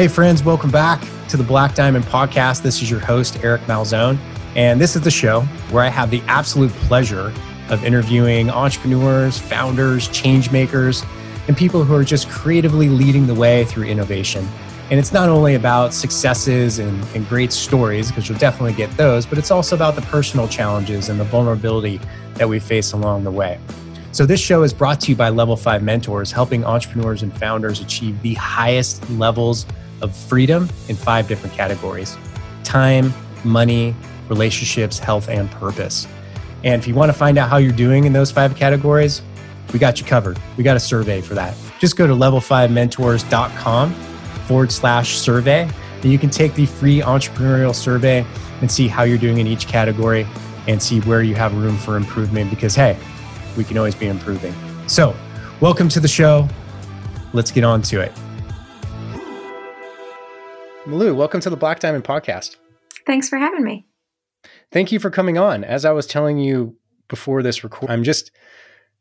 Hey, friends, welcome back to the Black Diamond Podcast. This is your host, Eric Malzone. And this is the show where I have the absolute pleasure of interviewing entrepreneurs, founders, change makers, and people who are just creatively leading the way through innovation. And it's not only about successes and, and great stories, because you'll definitely get those, but it's also about the personal challenges and the vulnerability that we face along the way. So, this show is brought to you by Level 5 Mentors, helping entrepreneurs and founders achieve the highest levels of freedom in five different categories time, money, relationships, health, and purpose. And if you want to find out how you're doing in those five categories, we got you covered. We got a survey for that. Just go to level5mentors.com forward slash survey, and you can take the free entrepreneurial survey and see how you're doing in each category and see where you have room for improvement because, hey, we can always be improving. So, welcome to the show. Let's get on to it. Malou, welcome to the Black Diamond Podcast. Thanks for having me. Thank you for coming on. As I was telling you before this record, I'm just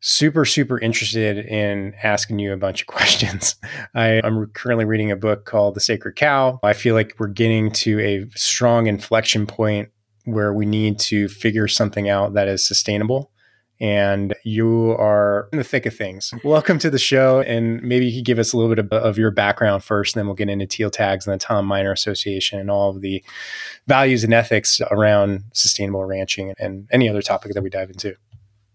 super, super interested in asking you a bunch of questions. I, am currently reading a book called The Sacred Cow. I feel like we're getting to a strong inflection point where we need to figure something out that is sustainable. And you are in the thick of things. Welcome to the show. And maybe you could give us a little bit of, of your background first, and then we'll get into teal tags and the Tom Miner Association and all of the values and ethics around sustainable ranching and any other topic that we dive into.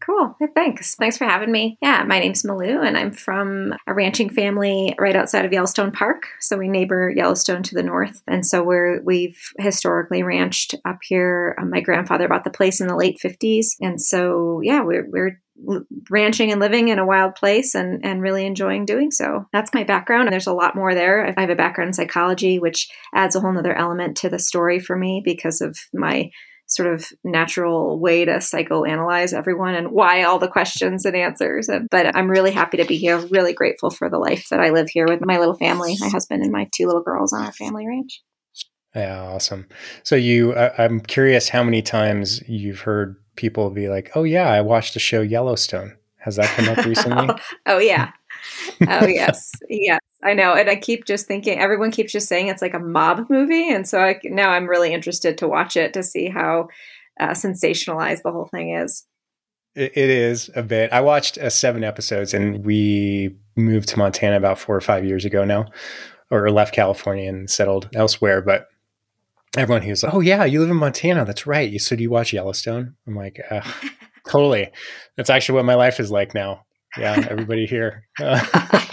Cool. Thanks. Thanks for having me. Yeah, my name's Malou, and I'm from a ranching family right outside of Yellowstone Park. So we neighbor Yellowstone to the north, and so we're we've historically ranched up here. Um, my grandfather bought the place in the late '50s, and so yeah, we're we're ranching and living in a wild place and, and really enjoying doing so. That's my background. And there's a lot more there. I have a background in psychology, which adds a whole other element to the story for me because of my sort of natural way to psychoanalyze everyone and why all the questions and answers. And, but I'm really happy to be here. Really grateful for the life that I live here with my little family, my husband and my two little girls on our family ranch. Yeah, awesome. So you, I'm curious how many times you've heard people be like, "Oh yeah, I watched the show Yellowstone." Has that come up recently? oh, oh yeah. Oh yes, yes, I know. And I keep just thinking. Everyone keeps just saying it's like a mob movie, and so I, now I'm really interested to watch it to see how uh, sensationalized the whole thing is. It, it is a bit. I watched uh, seven episodes, and we moved to Montana about four or five years ago now, or left California and settled elsewhere. But everyone who's like, "Oh yeah, you live in Montana. That's right. You so do you watch Yellowstone?" I'm like, uh, "Totally. That's actually what my life is like now." Yeah, everybody here.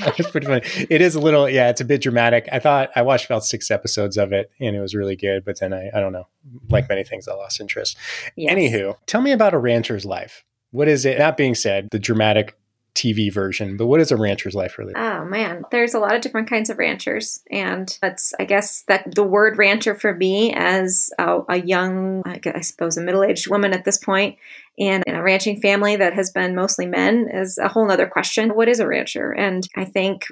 Uh, it's pretty funny. It is a little, yeah, it's a bit dramatic. I thought I watched about six episodes of it and it was really good, but then I, I don't know, like many things, I lost interest. Yes. Anywho, tell me about a rancher's life. What is it? That being said, the dramatic TV version, but what is a rancher's life really? Oh man, there's a lot of different kinds of ranchers, and that's I guess that the word rancher for me as a, a young, I suppose, a middle-aged woman at this point, and in a ranching family that has been mostly men is a whole other question. What is a rancher? And I think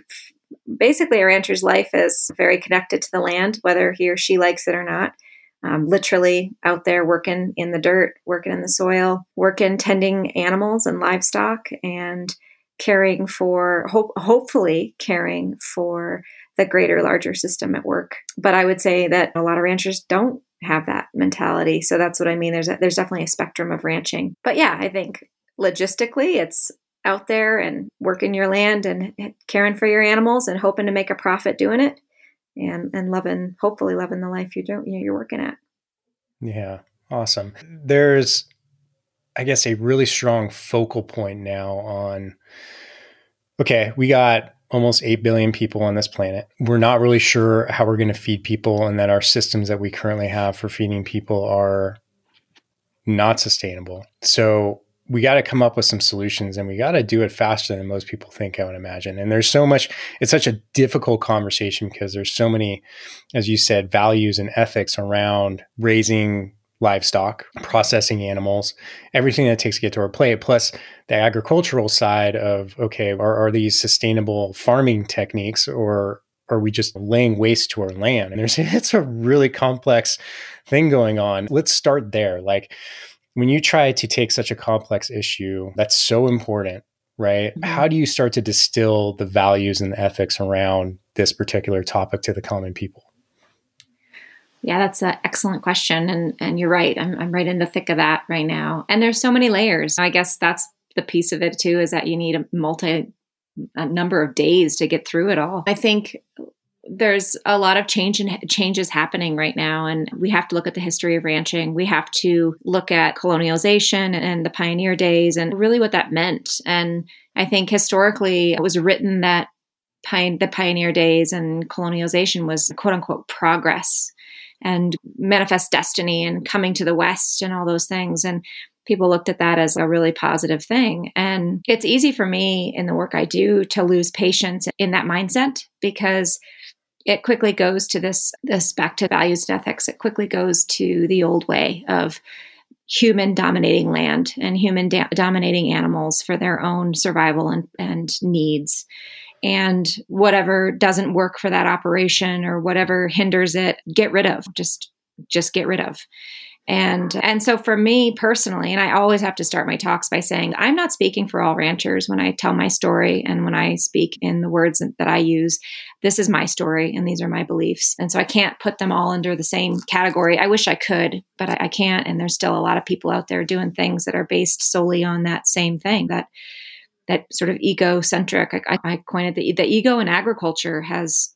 basically a rancher's life is very connected to the land, whether he or she likes it or not. Um, literally out there working in the dirt, working in the soil, working tending animals and livestock, and caring for, hope, hopefully, caring for the greater, larger system at work. But I would say that a lot of ranchers don't have that mentality. So that's what I mean. There's a, there's definitely a spectrum of ranching. But yeah, I think logistically, it's out there and working your land and caring for your animals and hoping to make a profit doing it, and and loving, hopefully, loving the life you don't, you're working at. Yeah, awesome. There's I guess, a really strong focal point now on okay, we got almost 8 billion people on this planet. We're not really sure how we're going to feed people, and that our systems that we currently have for feeding people are not sustainable. So we got to come up with some solutions and we got to do it faster than most people think, I would imagine. And there's so much, it's such a difficult conversation because there's so many, as you said, values and ethics around raising livestock, processing animals, everything that takes to get to our plate, plus the agricultural side of okay, are, are these sustainable farming techniques or are we just laying waste to our land? And there's it's a really complex thing going on. Let's start there. Like when you try to take such a complex issue that's so important, right? Mm-hmm. How do you start to distill the values and the ethics around this particular topic to the common people? Yeah, that's an excellent question. And and you're right. I'm, I'm right in the thick of that right now. And there's so many layers. I guess that's the piece of it too, is that you need a multi a number of days to get through it all. I think there's a lot of change and changes happening right now and we have to look at the history of ranching we have to look at colonialization and the pioneer days and really what that meant and i think historically it was written that pine, the pioneer days and colonialization was quote unquote progress and manifest destiny and coming to the west and all those things and people looked at that as a really positive thing. And it's easy for me in the work I do to lose patience in that mindset because it quickly goes to this this back to values and ethics. It quickly goes to the old way of human dominating land and human da- dominating animals for their own survival and, and needs. And whatever doesn't work for that operation or whatever hinders it, get rid of. Just just get rid of. And and so for me personally and i always have to start my talks by saying i'm not speaking for all ranchers when i tell my story and when i speak in the words that i use. This is my story and these are my beliefs. And so i can't put them all under the same category. I wish i could but i, I can't. And there's still a lot of people out there doing things that are based solely on that same thing that that sort of egocentric i, I coined the, the ego in agriculture has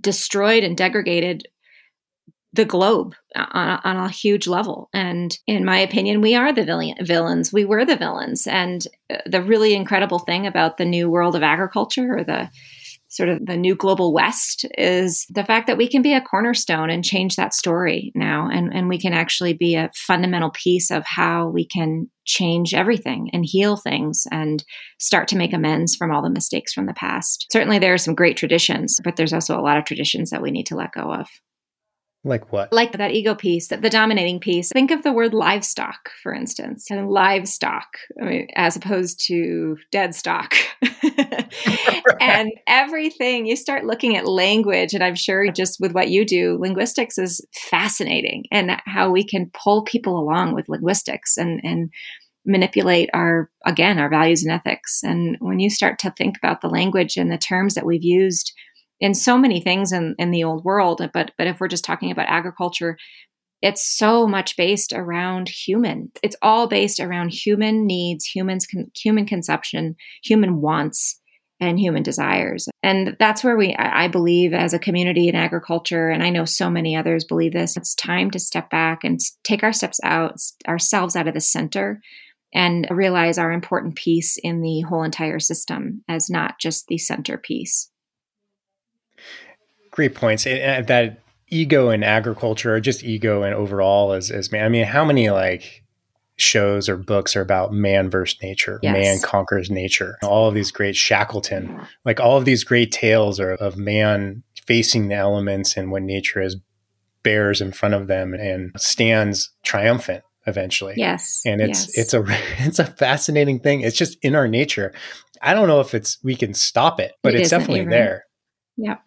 destroyed and degraded the globe on a, on a, huge level. And in my opinion, we are the villain, villains. We were the villains. And uh, the really incredible thing about the new world of agriculture or the sort of the new global west is the fact that we can be a cornerstone and change that story now and, and we can actually be a fundamental piece of how we can change everything and heal things and start to make amends from all the mistakes from the past certainly there are some great traditions but there's also a lot of traditions that we need to let go of like what? Like that ego piece, the dominating piece. Think of the word livestock, for instance, and livestock I mean, as opposed to dead stock. and everything, you start looking at language, and I'm sure just with what you do, linguistics is fascinating and how we can pull people along with linguistics and, and manipulate our, again, our values and ethics. And when you start to think about the language and the terms that we've used in so many things in, in the old world but but if we're just talking about agriculture it's so much based around human it's all based around human needs humans con- human consumption human wants and human desires and that's where we i believe as a community in agriculture and i know so many others believe this it's time to step back and take our steps out ourselves out of the center and realize our important piece in the whole entire system as not just the centerpiece Great points. that ego in agriculture, or just ego and overall as as. I mean, how many like shows or books are about man versus nature, yes. man conquers nature. All of these great Shackleton, like all of these great tales are of man facing the elements and when nature is bears in front of them and stands triumphant eventually. Yes. And it's yes. it's a it's a fascinating thing. It's just in our nature. I don't know if it's we can stop it, but it it's definitely there. Yep.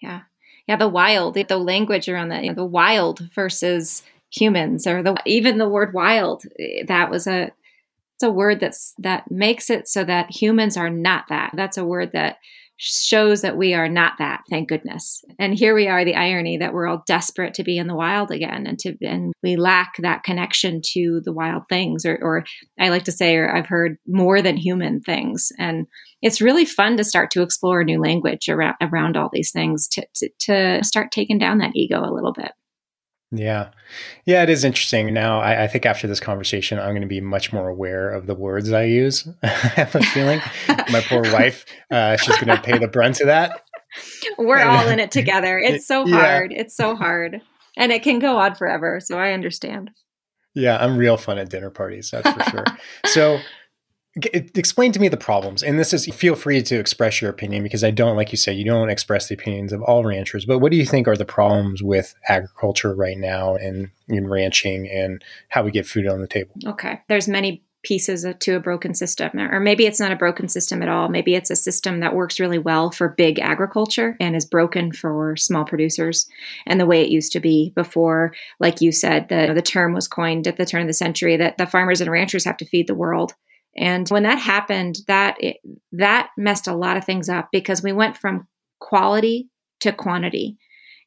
Yeah yeah the wild the language around that you know, the wild versus humans or the even the word wild that was a it's a word that's that makes it so that humans are not that. That's a word that shows that we are not that thank goodness. And here we are the irony that we're all desperate to be in the wild again and to and we lack that connection to the wild things or, or i like to say or i've heard more than human things. And it's really fun to start to explore a new language around around all these things to, to, to start taking down that ego a little bit yeah. Yeah, it is interesting. Now, I, I, think after this conversation, I'm going to be much more aware of the words I use. I have a feeling my poor wife, uh, she's going to pay the brunt of that. We're and, all in it together. It's so hard. Yeah. It's so hard. And it can go on forever. So I understand. Yeah, I'm real fun at dinner parties. That's for sure. so, explain to me the problems and this is feel free to express your opinion because i don't like you say you don't express the opinions of all ranchers but what do you think are the problems with agriculture right now and in ranching and how we get food on the table? Okay. There's many pieces to a broken system or maybe it's not a broken system at all. Maybe it's a system that works really well for big agriculture and is broken for small producers. And the way it used to be before like you said the, the term was coined at the turn of the century that the farmers and ranchers have to feed the world And when that happened, that it, that messed a lot of things up because we went from quality to quantity.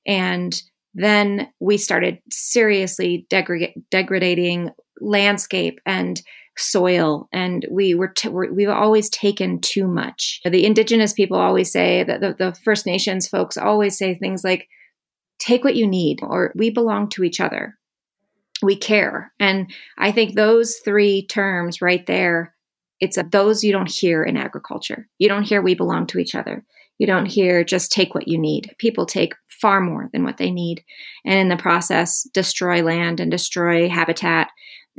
And then we started seriously degra- degrading landscape and soil. And we were t- we've always taken too much. The indigenous people always say that the, the first nations folks always say things like take what you need or we belong to each other. We care. And i think those three terms right there it's those you don't hear in agriculture. You don't hear we belong to each other. You don't hear just take what you need. People take far more than what they need. And in the process destroy land and destroy habitat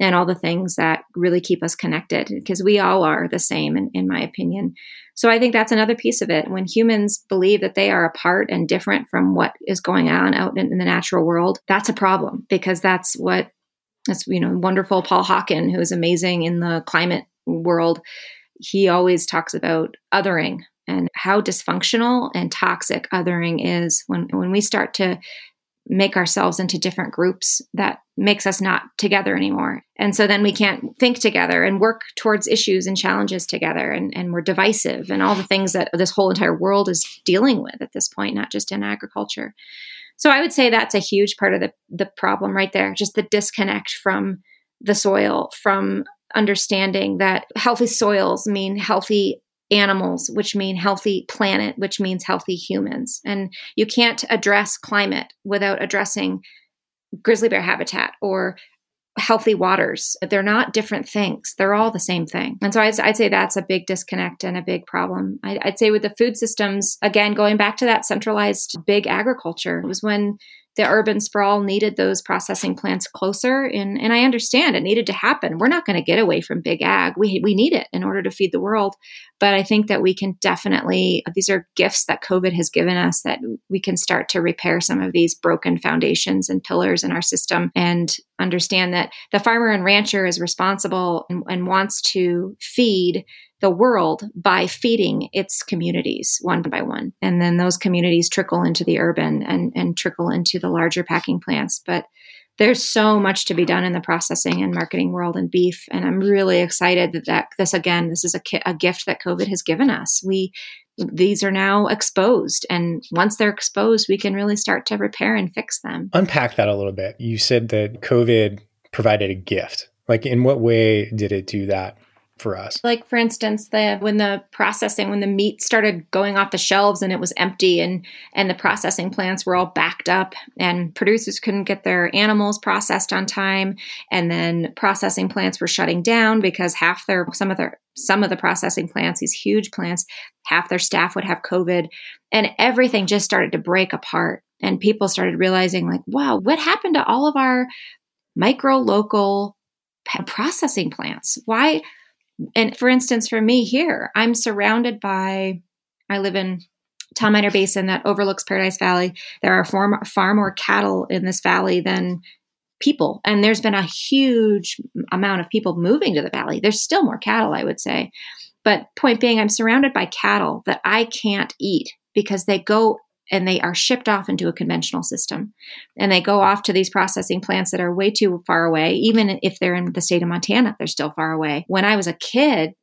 and all the things that really keep us connected because we all are the same in, in, my opinion. So i think that's another piece of it. When humans believe that they are apart and different from what is going on out in, in the natural world that's a problem because that's what that's you know wonderful paul hawken who is amazing in the climate world he always talks about othering and how dysfunctional and toxic othering is when when we start to make ourselves into different groups that makes us not together anymore. And so then we can't think together and work towards issues and challenges together. And, and we're divisive and all the things that this whole entire world is dealing with at this point, not just in agriculture. So I would say that's a huge part of the, the problem right there, just the disconnect from the soil, from understanding that healthy soils mean healthy animals, which mean healthy planet, which means healthy humans. And you can't address climate without addressing grizzly bear habitat or healthy waters. They're not different things. They're all the same thing. And so I'd, I'd say that's a big disconnect and a big problem. I'd, I'd, say with the food systems, again, going back to that centralized big agriculture, it was when the urban sprawl needed those processing plants closer. And, and I understand it needed to happen. We're not going to get away from big ag. We, we need it in order to feed the world. But I think that we can definitely, these are gifts that COVID has given us that we can start to repair some of these broken foundations and pillars in our system and understand that the farmer and rancher is responsible and, and wants to feed the world by feeding its communities one by one. And then those communities trickle into the urban and, and trickle into the larger packing plants. But there's so much to be done in the processing and marketing world in beef. And I'm really excited that, that this, again, this is a, a gift that COVID has given us. We, these are now exposed. And once they're exposed, we can really start to repair and fix them. Unpack that a little bit. You said that COVID provided a gift. Like, in what way did it do that? For us. Like for instance, the when the processing when the meat started going off the shelves and it was empty and and the processing plants were all backed up and producers couldn't get their animals processed on time and then processing plants were shutting down because half their some of their some of the processing plants, these huge plants, half their staff would have COVID and everything just started to break apart and people started realizing like, wow, what happened to all of our micro local processing plants? Why and for instance, for me here, I'm surrounded by, I live in Tom Miner Basin that overlooks Paradise Valley. There are far, far more cattle in this valley than people. And there's been a huge amount of people moving to the valley. There's still more cattle, I would say. But point being, I'm surrounded by cattle that I can't eat because they go and they are shipped off into a conventional system. And they go off to these processing plants that are way too far away. Even if they're in the state of Montana, they're still far away. When I was a kid,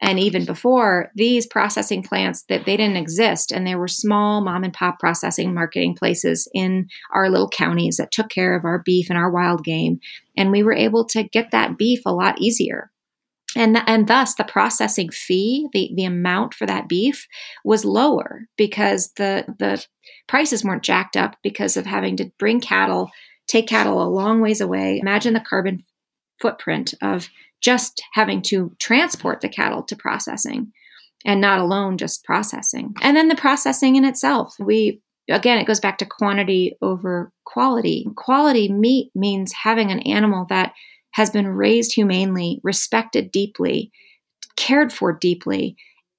and even before these processing plants that they didn't exist and there were small mom and pop processing marketing places in our little counties that took care of our beef and our wild game and we were able to get that beef a lot easier and and thus the processing fee the the amount for that beef was lower because the the prices weren't jacked up because of having to bring cattle take cattle a long ways away. Imagine the carbon footprint of just having to transport the cattle to processing and not alone just processing. And then the processing in itself. We again it goes back to quantity over quality. Quality meat means having an animal that has been raised humanely, respected deeply, cared for deeply.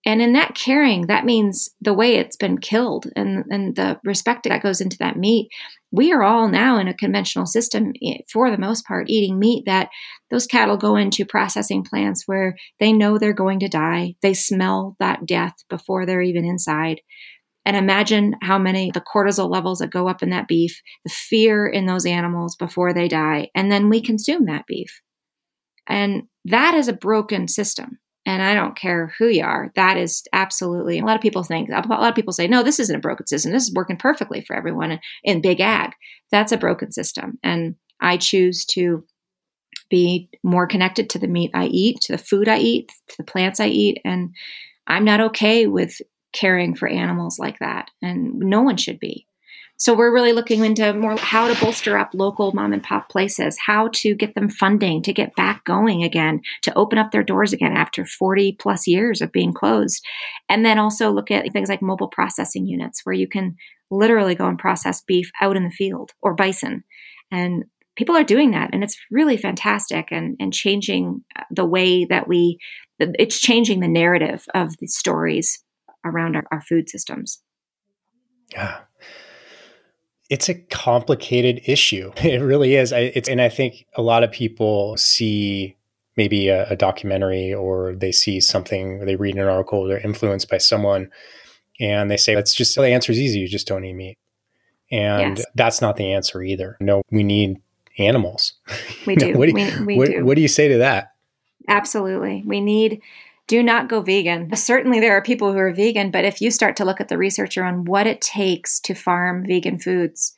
And in that caring, that means the way it's been killed and, and the respect that goes into that meat. We are all now in a conventional system, eh, for the most part, eating meat that those cattle go into processing plants where they know they're going to die. They smell that death before they're even inside. And imagine how many the cortisol levels that go up in that beef, the fear in those animals before they die. And then we consume that beef. And that is a broken system. And I don't care who you are. That is absolutely, a lot of people think, a lot of people say, no, this isn't a broken system. This is working perfectly for everyone in big ag. That's a broken system. And I choose to be more connected to the meat I eat, to the food I eat, to the plants I eat. And I'm not okay with caring for animals like that. And no one should be. So we're really looking into more how to bolster up local mom and pop places, how to get them funding to get back going again, to open up their doors again after 40 plus years of being closed. And then also look at things like mobile processing units where you can literally go and process beef out in the field or bison. And people are doing that and it's really fantastic and, and changing uh, the way that we it's changing the narrative of the stories around our, our food systems yeah it's a complicated issue it really is I, it's and i think a lot of people see maybe a, a documentary or they see something or they read an article or they're influenced by someone and they say that's just the answer is easy you just don't eat meat and yes. that's not the answer either no we need animals. We do. what, do you, we, we what, do. what do you say to that? Absolutely. We need do not go vegan. Certainly, there are people who are vegan, but if you start to look at the research around what it takes to farm vegan foods,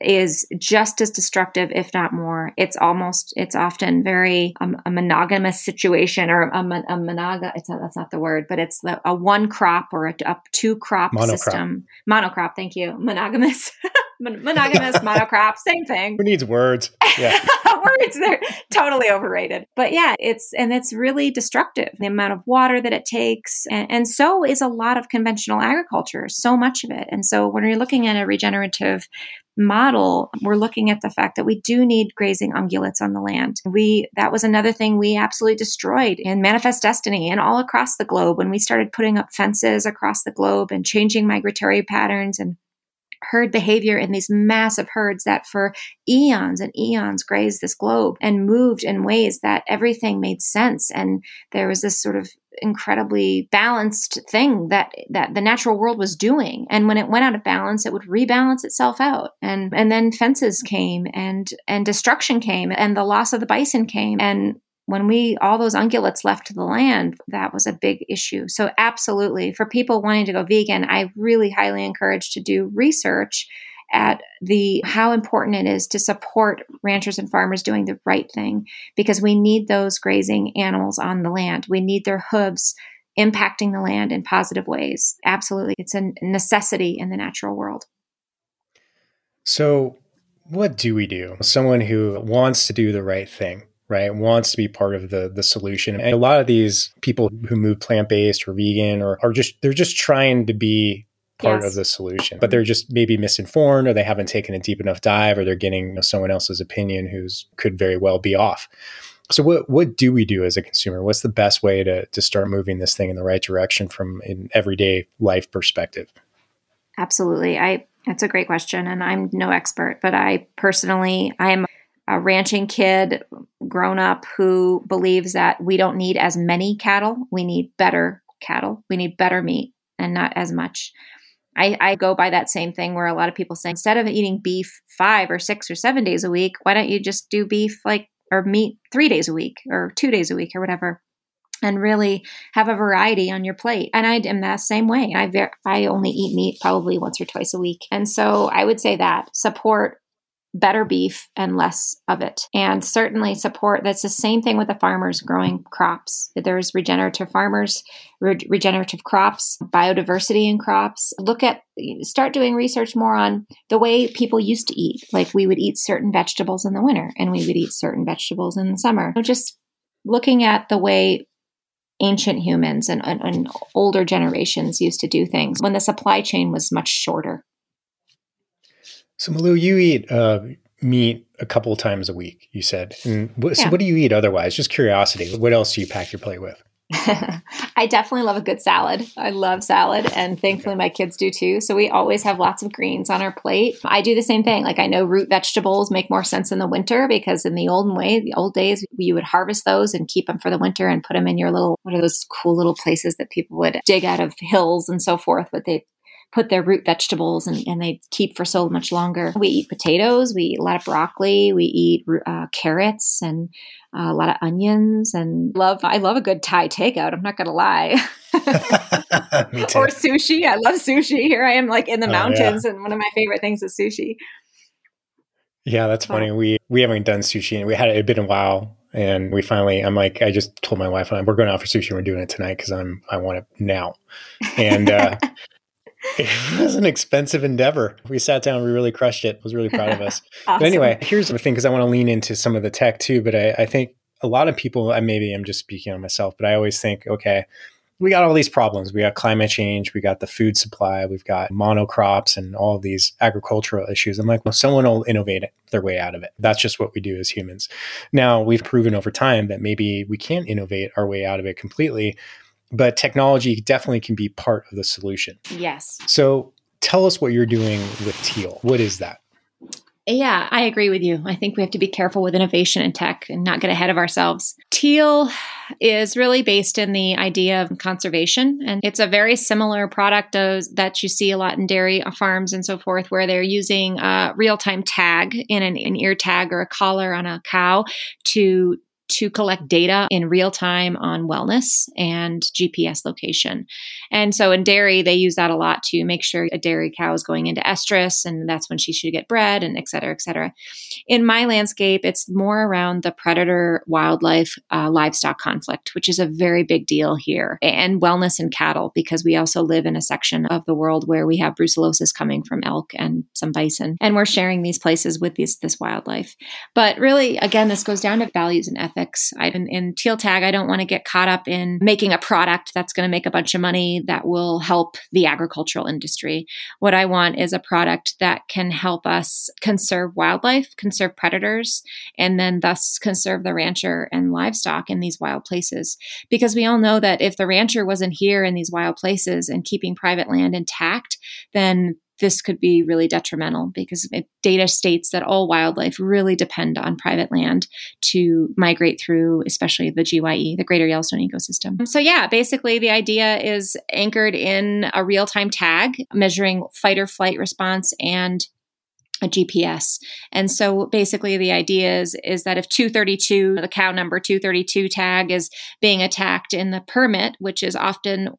is just as destructive, if not more. It's almost, it's often very um, a monogamous situation or a, a monog. It's not, that's not the word, but it's the, a one crop or a, a two crop monocrop. system. Monocrop. Thank you. Monogamous. monogamous monocrop same thing. Who needs words? Yeah. Words they're totally overrated. But yeah it's and it's really destructive the amount of water that it takes and, and so is a lot of conventional agriculture so much of it. And so when you're looking at a regenerative model, we're looking at the fact that we do need grazing ungulates on the land. We that was another thing we absolutely destroyed in Manifest Destiny and all across the globe when we started putting up fences across the globe and changing migratory patterns and herd behavior in these massive herds that for eons and eons grazed this globe and moved in ways that everything made sense. And there was this sort of incredibly balanced thing that that the natural world was doing. And when it went out of balance it would rebalance itself out. And and then fences came and and destruction came and the loss of the bison came. And when we all those ungulates left to the land that was a big issue. So absolutely for people wanting to go vegan i really highly encourage to do research at the how important it is to support ranchers and farmers doing the right thing because we need those grazing animals on the land. We need their hooves impacting the land in positive ways. Absolutely it's a necessity in the natural world. So what do we do? Someone who wants to do the right thing right wants to be part of the the solution. And a lot of these people who move plant-based or vegan or are just they're just trying to be part yes. of the solution but they're just maybe misinformed or they haven't taken a deep enough dive or they're getting you know, someone else's opinion who's could very well be off. So what what do we do as a consumer? What's the best way to to start moving this thing in the right direction from an everyday life perspective? Absolutely. I that's a great question and i'm no expert but i personally i am a ranching kid grown up who believes that we don't need as many cattle, we need better cattle, we need better meat and not as much. I, I, go by that same thing where a lot of people say instead of eating beef five or six or seven days a week, why don't you just do beef like or meat three days a week or two days a week or whatever, and really have a variety on your plate. And I am that same way. I ver- I only eat meat probably once or twice a week, and so I would say that support better beef and less of it. And certainly support that's the same thing with the farmers growing crops. There's regenerative farmers, re- regenerative crops, biodiversity in crops. Look at, start doing research more on the way people used to eat. Like we would eat certain vegetables in the winter and we would eat certain vegetables in the summer. So Just looking at the way ancient humans and, and, and older generations used to do things when the supply chain was much shorter. So Malou, you eat uh, meat a couple times a week. You said. And what, yeah. so what do you eat otherwise? Just curiosity. What else do you pack your plate with? I definitely love a good salad. I love salad, and thankfully my kids do too. So we always have lots of greens on our plate. I do the same thing. Like I know root vegetables make more sense in the winter because in the olden way, the old days, you would harvest those and keep them for the winter and put them in your little what are those cool little places that people would dig out of hills and so forth. But they put their root vegetables and, and they keep for so much longer. We eat potatoes, we eat a lot of broccoli, we eat uh, carrots and uh, a lot of onions and love I love a good Thai takeout. I'm not gonna lie. or sushi. I love sushi. Here I am like in the oh, mountains yeah. and one of my favorite things is sushi. Yeah, that's funny. We we haven't done sushi and we had it, it been a while and we finally i'm like i just told my wife and I, we're going out for sushi we're doing it tonight because i'm i want it now and uh it was an expensive endeavor we sat down we really crushed it I was really proud of us awesome. but anyway here's the thing because i want to lean into some of the tech too but I, I think a lot of people I maybe i'm just speaking on myself but i always think okay we got all these problems. We got climate change, we got the food supply, we've got monocrops and all of these agricultural issues. I'm like, well, someone will innovate their way out of it. That's just what we do as humans. Now, we've proven over time that maybe we can't innovate our way out of it completely, but technology definitely can be part of the solution. Yes. So tell us what you're doing with Teal. What is that? Yeah, I agree with you. I think we have to be careful with innovation and tech and not get ahead of ourselves. Teal is really based in the idea of conservation, and it's a very similar product of, that you see a lot in dairy farms and so forth, where they're using a real time tag in an, an ear tag or a collar on a cow to to collect data in real time on wellness and GPS location. And so in dairy, they use that a lot to make sure a dairy cow is going into estrus and that's when she should get bred and et cetera, et cetera. In my landscape, it's more around the predator wildlife uh, livestock conflict, which is a very big deal here, and wellness in cattle, because we also live in a section of the world where we have brucellosis coming from elk and some bison. And we're sharing these places with these, this wildlife. But really, again, this goes down to values and ethics ethics. I, in, in Teal Tag, I don't want to get caught up in making a product that's going to make a bunch of money that will help the agricultural industry. What I want is a product that can help us conserve wildlife, conserve predators, and then thus conserve the rancher and livestock in these wild places. Because we all know that if the rancher wasn't here in these wild places and keeping private land intact, then this could be really detrimental because data states that all wildlife really depend on private land to migrate through, especially the GYE, the Greater Yellowstone ecosystem. So, yeah, basically, the idea is anchored in a real time tag measuring fight or flight response and a GPS. And so basically the idea is is that if 232 the cow number 232 tag is being attacked in the permit, which is often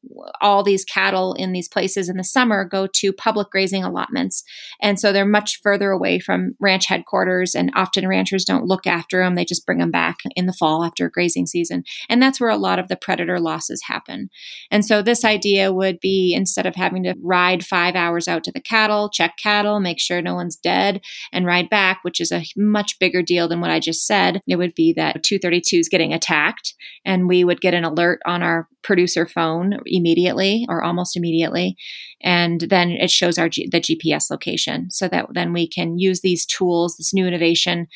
all these cattle in these places in the summer go to public grazing allotments. And so they're much further away from ranch headquarters and often ranchers don't look after them, they just bring them back in the fall after grazing season. And that's where a lot of the predator losses happen. And so this idea would be instead of having to ride 5 hours out to the cattle, check cattle, make sure no one's dead dead and ride back, which is a much bigger deal than what I just said. It would be that 232 is getting attacked, and we would get an alert on our producer phone immediately or almost immediately. And then it shows our G- the GPS location so that then we can use these tools, this new innovation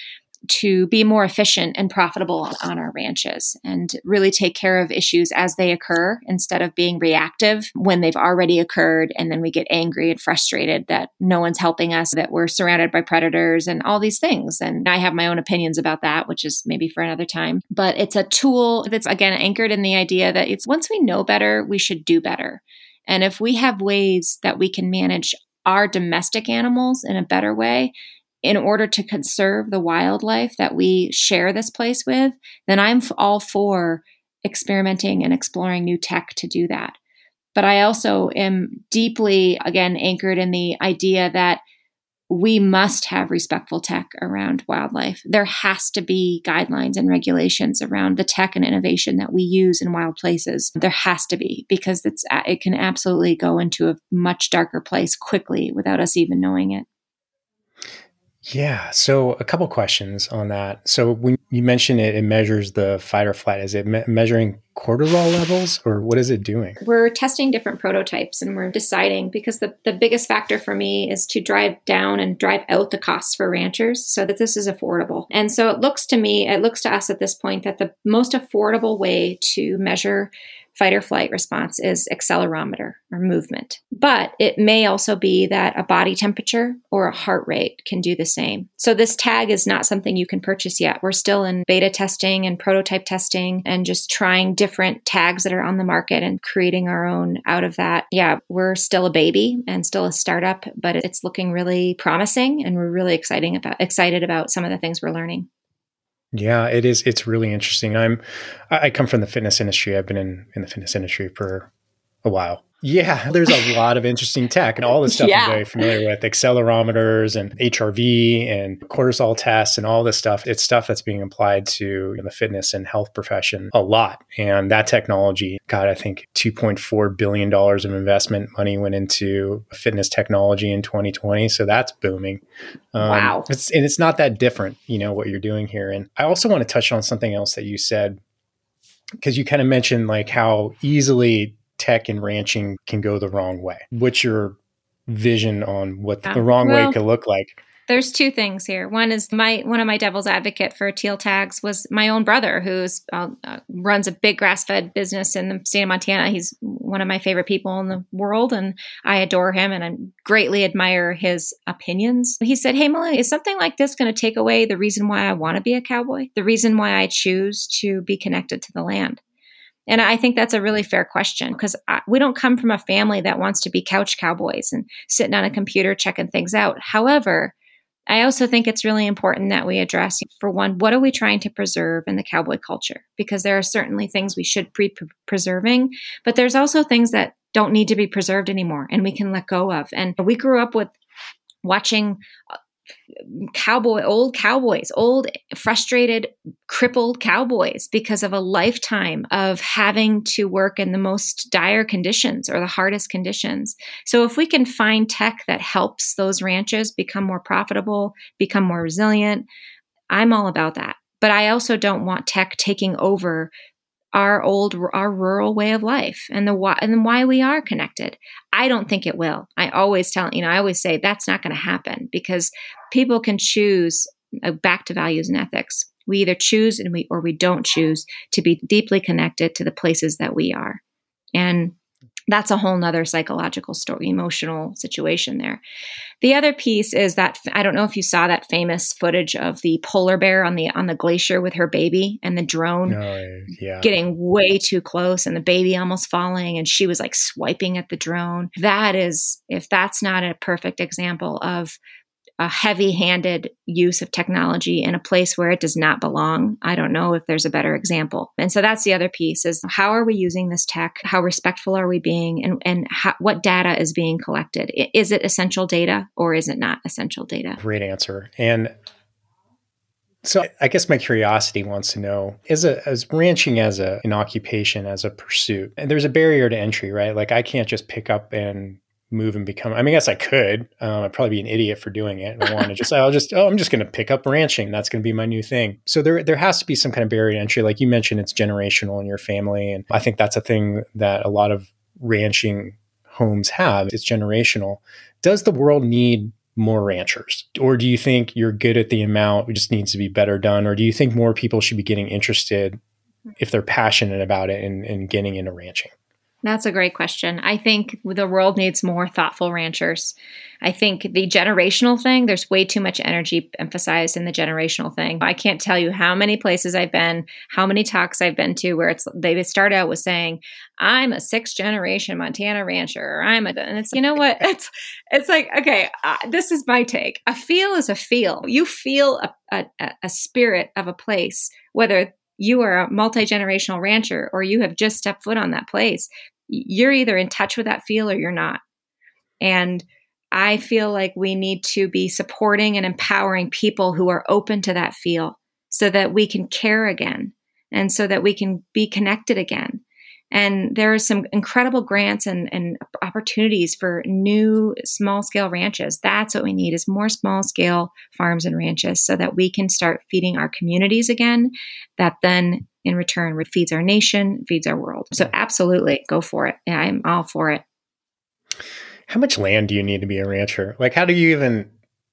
to be more efficient and profitable on our ranches and really take care of issues as they occur instead of being reactive when they've already occurred. And then we get angry and frustrated that no one's helping us, that we're surrounded by predators and all these things. And I have my own opinions about that, which is maybe for another time. But it's a tool that's, again, anchored in the idea that it's once we know better, we should do better. And if we have ways that we can manage our domestic animals in a better way, in order to conserve the wildlife that we share this place with, then I'm all for experimenting and exploring new tech to do that. But I also am deeply, again, anchored in the idea that we must have respectful tech around wildlife. There has to be guidelines and regulations around the tech and innovation that we use in wild places. There has to be because it's it can absolutely go into a much darker place quickly without us even knowing it. Yeah. So a couple questions on that. So when you mentioned it, it measures the fight or flight. Is it me- measuring cortisol levels or what is it doing? We're testing different prototypes and we're deciding because the, the biggest factor for me is to drive down and drive out the costs for ranchers so that this is affordable. And so it looks to me, it looks to us at this point that the most affordable way to measure fight or flight response is accelerometer or movement. But it may also be that a body temperature or a heart rate can do the same. So this tag is not something you can purchase yet. We're still in beta testing and prototype testing and just trying different tags that are on the market and creating our own out of that. Yeah, we're still a baby and still a startup, but it's looking really promising and we're really exciting about excited about some of the things we're learning. Yeah, it is. It's really interesting. I'm, I come from the fitness industry. I've been in, in the fitness industry for a while. Yeah, there's a lot of interesting tech and all this stuff yeah. I'm very familiar with accelerometers and HRV and cortisol tests and all this stuff. It's stuff that's being applied to the fitness and health profession a lot. And that technology, God, I think $2.4 billion of investment money went into fitness technology in 2020. So that's booming. Um, wow. It's, and it's not that different, you know, what you're doing here. And I also want to touch on something else that you said because you kind of mentioned like how easily tech and ranching can go the wrong way. What's your vision on what the wrong well, way could look like? There's two things here. One is my one of my devil's advocate for teal tags was my own brother, who's uh, uh, runs a big grass fed business in the state of Montana. He's one of my favorite people in the world, and I adore him and I greatly admire his opinions. He said, "Hey, Melanie, is something like this going to take away the reason why I want to be a cowboy? The reason why I choose to be connected to the land?" And I think that's a really fair question because we don't come from a family that wants to be couch cowboys and sitting on a computer checking things out. However, I also think it's really important that we address, for one, what are we trying to preserve in the cowboy culture? Because there are certainly things we should be preserving, but there's also things that don't need to be preserved anymore and we can let go of. And we grew up with watching uh, cowboy, old cowboys, old, frustrated, crippled cowboys because of a lifetime of having to work in the most dire conditions or the hardest conditions. So, if we can find tech that helps those ranches become more profitable, become more resilient, I'm all about that. But I also don't want tech taking over our old our rural way of life and the why and why we are connected. I don't think it will. I always tell you know I always say that's not going to happen because people can choose uh, back to values and ethics. We either choose and we or we don't choose to be deeply connected to the places that we are. And that's a whole nother psychological story, emotional situation there. The other piece is that I don't know if you saw that famous footage of the polar bear on the on the glacier with her baby and the drone oh, yeah. getting way too close and the baby almost falling and she was like swiping at the drone. That is if that's not a perfect example of a heavy handed use of technology in a place where it does not belong. I don't know if there's a better example. And so that's the other piece is how are we using this tech? How respectful are we being? And, and how, what data is being collected? Is it essential data or is it not essential data? Great answer. And so I guess my curiosity wants to know is a, as ranching as a, an occupation, as a pursuit, and there's a barrier to entry, right? Like I can't just pick up and move and become. I mean, I guess I could. Um, I'd probably be an idiot for doing it. I want to just, I'll just, oh, I'm just going to pick up ranching. That's going to be my new thing. So there, there has to be some kind of barrier to entry. Like you mentioned, it's generational in your family, and I think that's a thing that a lot of ranching homes have. It's generational. Does the world need more ranchers, or do you think you're good at the amount? It just needs to be better done, or do you think more people should be getting interested if they're passionate about it and, and getting into ranching? That's a great question. I think the world needs more thoughtful ranchers. I think the generational thing, there's way too much energy emphasized in the generational thing. I can't tell you how many places I've been, how many talks I've been to where it's they start out with saying, "I'm a sixth generation Montana rancher," or "I'm a," and it's you know what? It's it's like okay, uh, this is my take. A feel is a feel. You feel a, a, a spirit of a place, whether you are a multi generational rancher or you have just stepped foot on that place you're either in touch with that feel or you're not. And I feel like we need to be supporting and empowering people who are open to that feel so that we can care again and so that we can be connected again. And there are some incredible grants and, and opportunities for new small scale ranches. That's what we need is more small scale farms and ranches so that we can start feeding our communities again. That then in return feeds our nation, feeds our world. So absolutely go for it. I'm all for it. How much land do you need to be a rancher? Like how do you even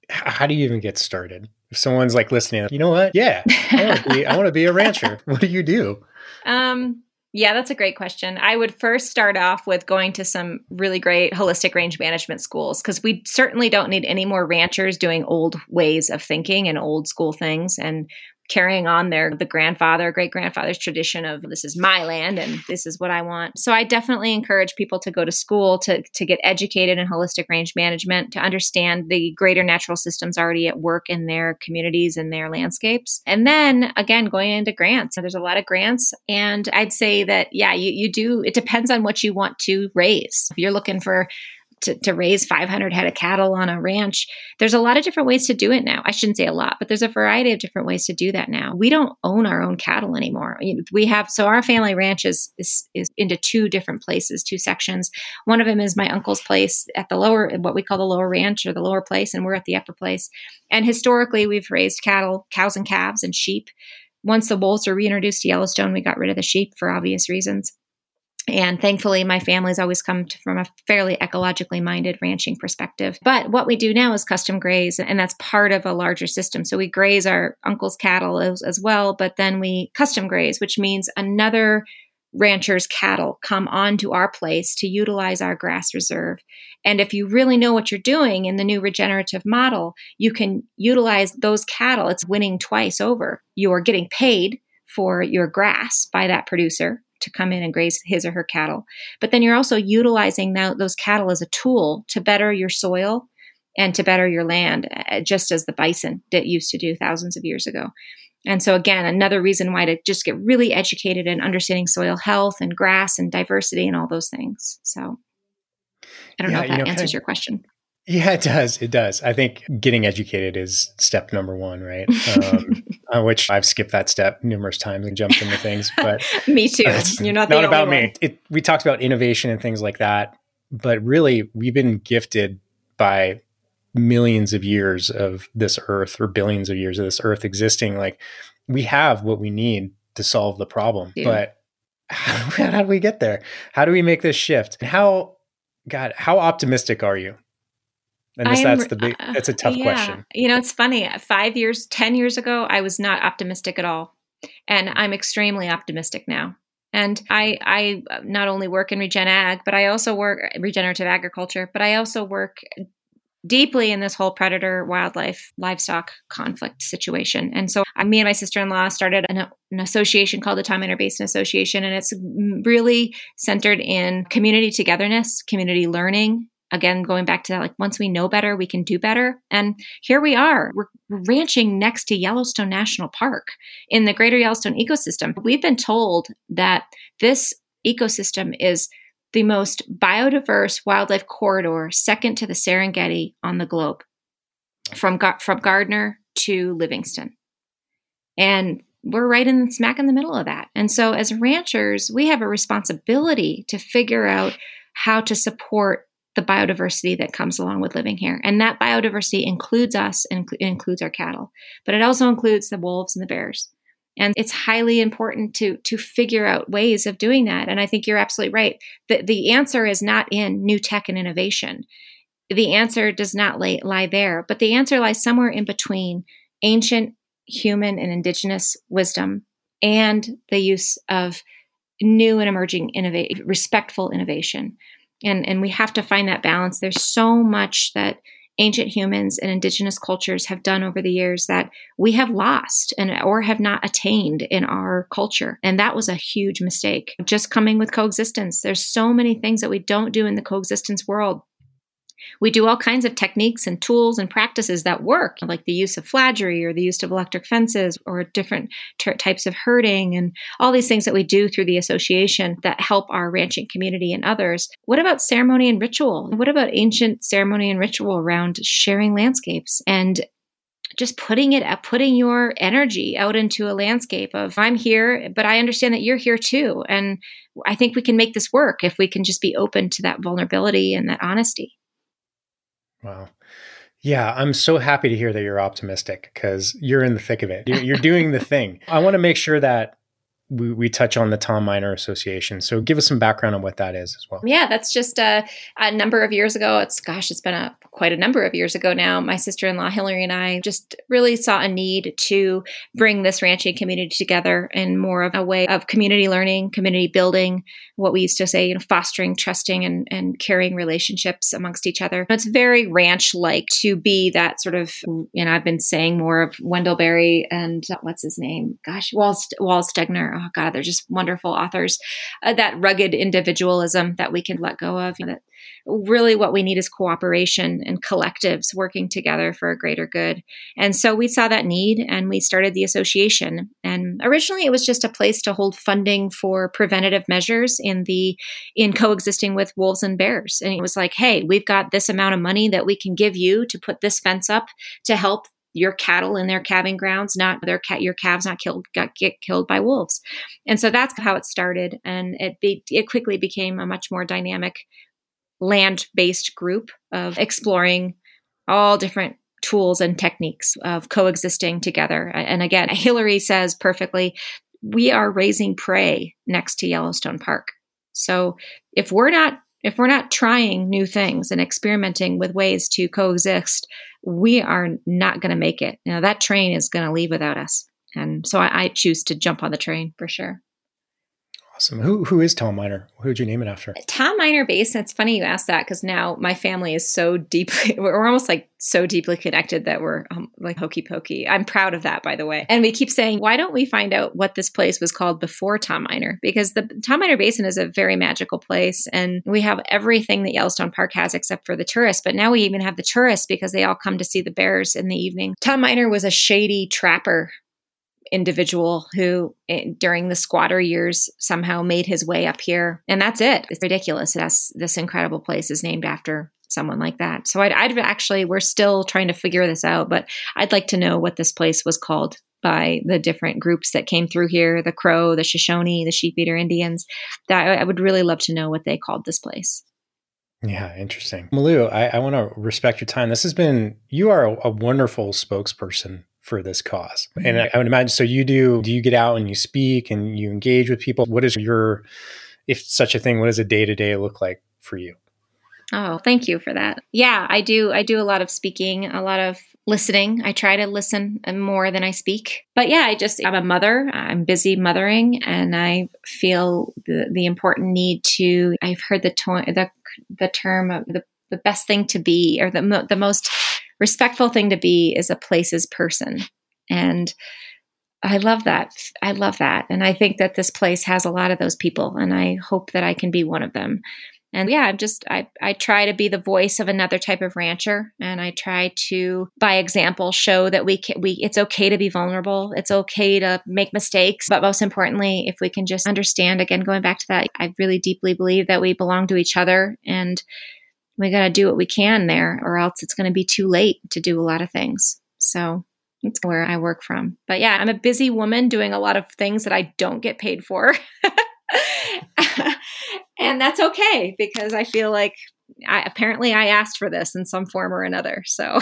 how do you even get started? If someone's like listening, you know what? Yeah, I want to be I want to be a rancher. What do you do? Um Yeah, that's a great question. I would first start off with going to some really great holistic range management schools because we certainly don't need any more ranchers doing old ways of thinking and old school things. And carrying on their the grandfather great grandfather's tradition of this is my land and this is what i want. So i definitely encourage people to go to school to, to get educated in holistic range management to understand the greater natural systems already at work in their communities and their landscapes. And then again going into grants. There's a lot of grants and i'd say that yeah you, you do it depends on what you want to raise. If you're looking for to, to raise 500 head of cattle on a ranch. There's a lot of different ways to do it now. I shouldn't say a lot, but there's a variety of different ways to do that now. We don't own our own cattle anymore. We have, so our family ranch is, is, is into two different places, two sections. One of them is my uncle's place at the lower, what we call the lower ranch or the lower place, and we're at the upper place. And historically, we've raised cattle, cows and calves, and sheep. Once the wolves were reintroduced to Yellowstone, we got rid of the sheep for obvious reasons. And thankfully, my family's always come to, from a fairly ecologically minded ranching perspective. But what we do now is custom graze, and that's part of a larger system. So we graze our uncle's cattle as, as well, but then we custom graze, which means another rancher's cattle come onto our place to utilize our grass reserve. And if you really know what you're doing in the new regenerative model, you can utilize those cattle. It's winning twice over. You're getting paid for your grass by that producer to come in and graze his or her cattle. But then you're also utilizing that, those cattle as a tool to better your soil and to better your land, uh, just as the bison did used to do thousands of years ago. And so, again, another reason why to just get really educated in understanding soil health and grass and diversity and all those things. So, I don't yeah, know if that you know, answers kind of, your question. Yeah, it does. It does. I think getting educated is step number one, right? Um, uh, which I've skipped that step numerous times and jumped into things. But me too. You're not not about me. It, we talked about innovation and things like that, but really, we've been gifted by millions of years of this earth or billions of years of this earth existing. Like we have what we need to solve the problem, yeah. but how, how do we get there? How do we make this shift? How God, how optimistic are you and this, that's the big, uh, that's a tough yeah. question. You know, it's funny. Uh, five years, 10 years ago, I was not optimistic at all. And mm. I'm extremely optimistic now. And I, I uh, not only work in regen ag, but I also work regenerative agriculture, but I also work deeply in this whole predator wildlife livestock conflict situation. And so me and my sister-in-law started an, an, association called the Tom Miner Basin Association and it's really centered in community togetherness, community learning, again going back to that like once we know better we can do better. And here we are. We're ranching next to yellowstone national park in the greater yellowstone ecosystem. We've been told that this ecosystem is the most biodiverse wildlife corridor second to the serengeti on the globe from, from gardner to livingston. And we're right in smack in the middle of that. And so as ranchers we have a responsibility to figure out how to support the biodiversity that comes along with living here. And that biodiversity includes us and includes our cattle, but it also includes the wolves and the bears. And it's highly important to to figure out ways of doing that. And I think you're absolutely right. The, the answer is not in new tech and innovation. The answer does not lay, lie there, but the answer lies somewhere in between ancient human and indigenous wisdom and the use of new and emerging innovate respectful innovation and and we have to find that balance. There's so much that ancient humans and indigenous cultures have done over the years that we have lost and or have not attained in our culture. And that was a huge mistake. Just coming with coexistence. There's so many things that we don't do in the coexistence world we do all kinds of techniques and tools and practices that work, like the use of fladry or the use of electric fences or different ter- types of herding and all these things that we do through the association that help our ranching community and others. What about ceremony and ritual? What about ancient ceremony and ritual around sharing landscapes and just putting it putting your energy out into a landscape of i'm here but i understand that you're here too and i think we can make this work if we can just be open to that vulnerability and that honesty Wow. Yeah, I'm so happy to hear that you're optimistic because you're in the thick of it. You're, you're doing the thing. I want to make sure that we, we touch on the Tom Miner Association. So give us some background on what that is as well. Yeah, that's just a, a number of years ago. It's gosh, it's been a quite a number of years ago now. My sister-in-law Hillary and I just really saw a need to bring this ranching community together in more of a way of community learning, community building, what we used to say, you know, fostering, trusting, and, and caring relationships amongst each other. It's very ranch-like to be that sort of, you know, I've been saying more of Wendell Berry and what's his name? Gosh, Wals, Wallace Stegner. Oh God, they're just wonderful authors. Uh, that rugged individualism that we can let go of. You know, that really what we need is cooperation and collectives working together for a greater good. And so we saw that need and we started the association. And originally it was just a place to hold funding for preventative measures in the in coexisting with wolves and bears. And it was like, hey, we've got this amount of money that we can give you to put this fence up to help your cattle in their calving grounds, not their cat, your calves not killed, got get killed by wolves. And so that's how it started. And it be, it quickly became a much more dynamic land based group of exploring all different tools and techniques of coexisting together. And again, Hillary says perfectly, we are raising prey next to Yellowstone Park. So if we're not if we're not trying new things and experimenting with ways to coexist, we are not going to make it. Now that train is going to leave without us. And so I, I choose to jump on the train for sure. Awesome. Who who is Tom Miner? Who'd you name it after? Tom Miner Basin. It's funny you asked that because now my family is so deeply we're almost like so deeply connected that we're um, like hokey pokey. I'm proud of that, by the way. And we keep saying, why don't we find out what this place was called before Tom Miner? Because the Tom Miner Basin is a very magical place, and we have everything that Yellowstone Park has except for the tourists. But now we even have the tourists because they all come to see the bears in the evening. Tom Miner was a shady trapper individual who eh, during the squatter years somehow made his way up here. And that's it. It's ridiculous that's this incredible place is named after someone like that. So I'd, I'd actually we're still trying to figure this out but i'd like to know what this place was called by the different groups that came through here the crow the shoshone the sheep-eater indians. That i would really love to know what they called this place. Yeah, interesting. Malou, I, I want to respect your time. This has been, you are a, a wonderful spokesperson for this cause. Mm-hmm. And I, I would imagine so you do do you get out and you speak and you engage with people? What is your if such a thing, what does a day-to-day look like for you? Oh, thank you for that. Yeah, I do I do a lot of speaking, a lot of listening. I try to listen more than I speak. But yeah, I just I'm a mother. I'm busy mothering and I feel the the important need to I've heard the to- the the term of the the best thing to be or the the most respectful thing to be is a places person. And I love that. I love that. And I think that this place has a lot of those people. And I hope that I can be one of them. And yeah, I'm just I I try to be the voice of another type of rancher and I try to by example show that we can we it's okay to be vulnerable. It's okay to make mistakes, but most importantly, if we can just understand again going back to that, I really deeply believe that we belong to each other and we got to do what we can there, or else it's going to be too late to do a lot of things. So that's where I work from. But yeah, I'm a busy woman doing a lot of things that I don't get paid for. and that's okay because I feel like I, apparently I asked for this in some form or another. So,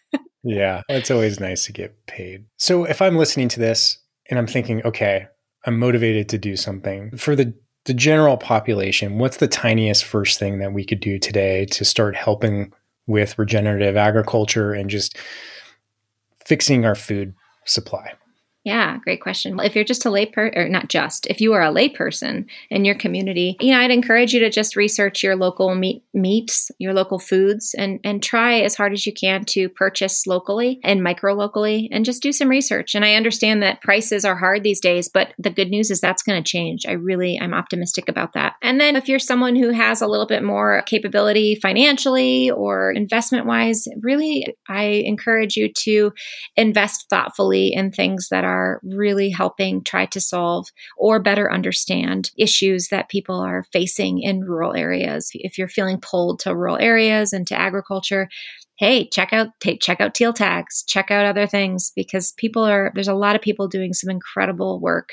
yeah, it's always nice to get paid. So, if I'm listening to this and I'm thinking, okay, I'm motivated to do something for the the general population, what's the tiniest first thing that we could do today to start helping with regenerative agriculture and just fixing our food supply? Yeah, great question. If you're just a layperson, or not just, if you are a layperson in your community, you know, I'd encourage you to just research your local meat, meats, your local foods, and and try as hard as you can to purchase locally and micro locally, and just do some research. And I understand that prices are hard these days, but the good news is that's going to change. I really, I'm optimistic about that. And then if you're someone who has a little bit more capability financially or investment wise, really, I encourage you to invest thoughtfully in things that are really helping try to solve or better understand issues that people are facing in rural areas. If you're feeling pulled to rural areas and to agriculture, hey, check out check out teal tags, check out other things because people are there's a lot of people doing some incredible work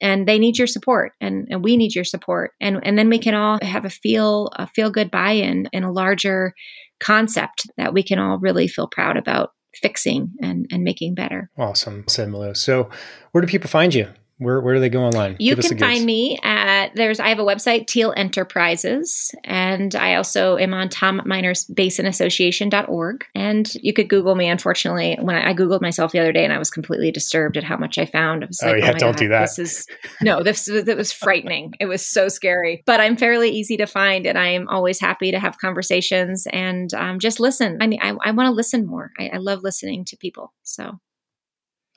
and they need your support and, and we need your support and and then we can all have a feel a feel good buy-in in a larger concept that we can all really feel proud about fixing and, and making better. Awesome, said. So, where do people find you? Where, where do they go online? You Give can find me at there's I have a website Teal Enterprises and I also am on Tom Miners Basin Association.org and you could Google me. Unfortunately, when I, I, Googled myself the other day and I was completely disturbed at how much I found. I was oh, like, oh yeah, oh don't God, do that. This is no, this it was frightening. it was so scary. But I'm fairly easy to find and I am always happy to have conversations and um, just listen. I mean, I, I want to listen more. I, I love listening to people. So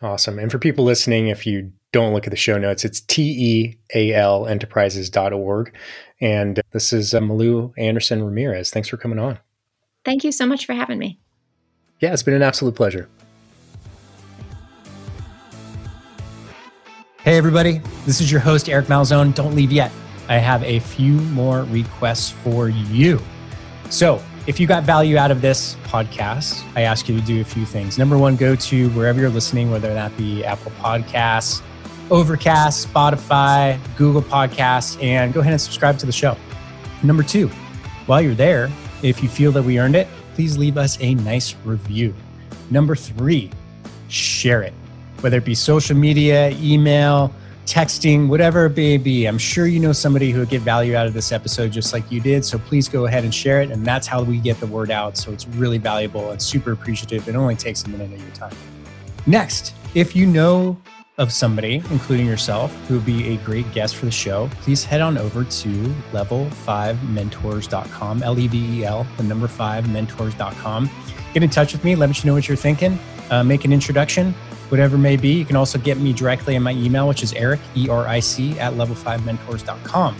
Awesome. And for people listening, if you don't look at the show notes, it's T-E-A-L enterprises.org. And this is uh, Malou Anderson Ramirez. Thanks for coming on. Thank you so much for having me. Yeah, it's been an absolute pleasure. Hey, everybody. This is your host, Eric Malzone. Don't leave yet. I have a few more requests for you. So, if you got value out of this podcast, I ask you to do a few things. Number one, go to wherever you're listening, whether that be Apple Podcasts, Overcast, Spotify, Google Podcasts, and go ahead and subscribe to the show. Number two, while you're there, if you feel that we earned it, please leave us a nice review. Number three, share it, whether it be social media, email, texting, whatever it may be. I'm sure you know somebody who would get value out of this episode just like you did. So please go ahead and share it. And that's how we get the word out. So it's really valuable and super appreciative. It only takes a minute of your time. Next, if you know of somebody, including yourself, who would be a great guest for the show, please head on over to level5mentors.com, L E V E L, the number five mentors.com. Get in touch with me. Let me know what you're thinking. Uh, make an introduction whatever may be. You can also get me directly in my email, which is Eric, E R I C, at level5mentors.com.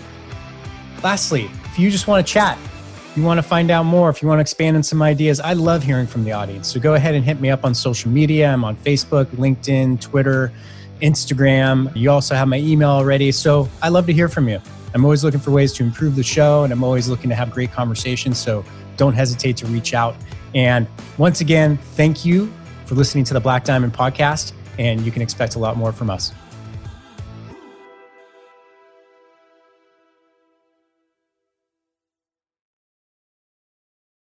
Lastly, if you just want to chat, you want to find out more, if you want to expand on some ideas, I love hearing from the audience. So go ahead and hit me up on social media. I'm on Facebook, LinkedIn, Twitter, Instagram. You also have my email already. So I love to hear from you. I'm always looking for ways to improve the show and I'm always looking to have great conversations. So don't hesitate to reach out. And once again, thank you for listening to the Black Diamond podcast, and you can expect a lot more from us.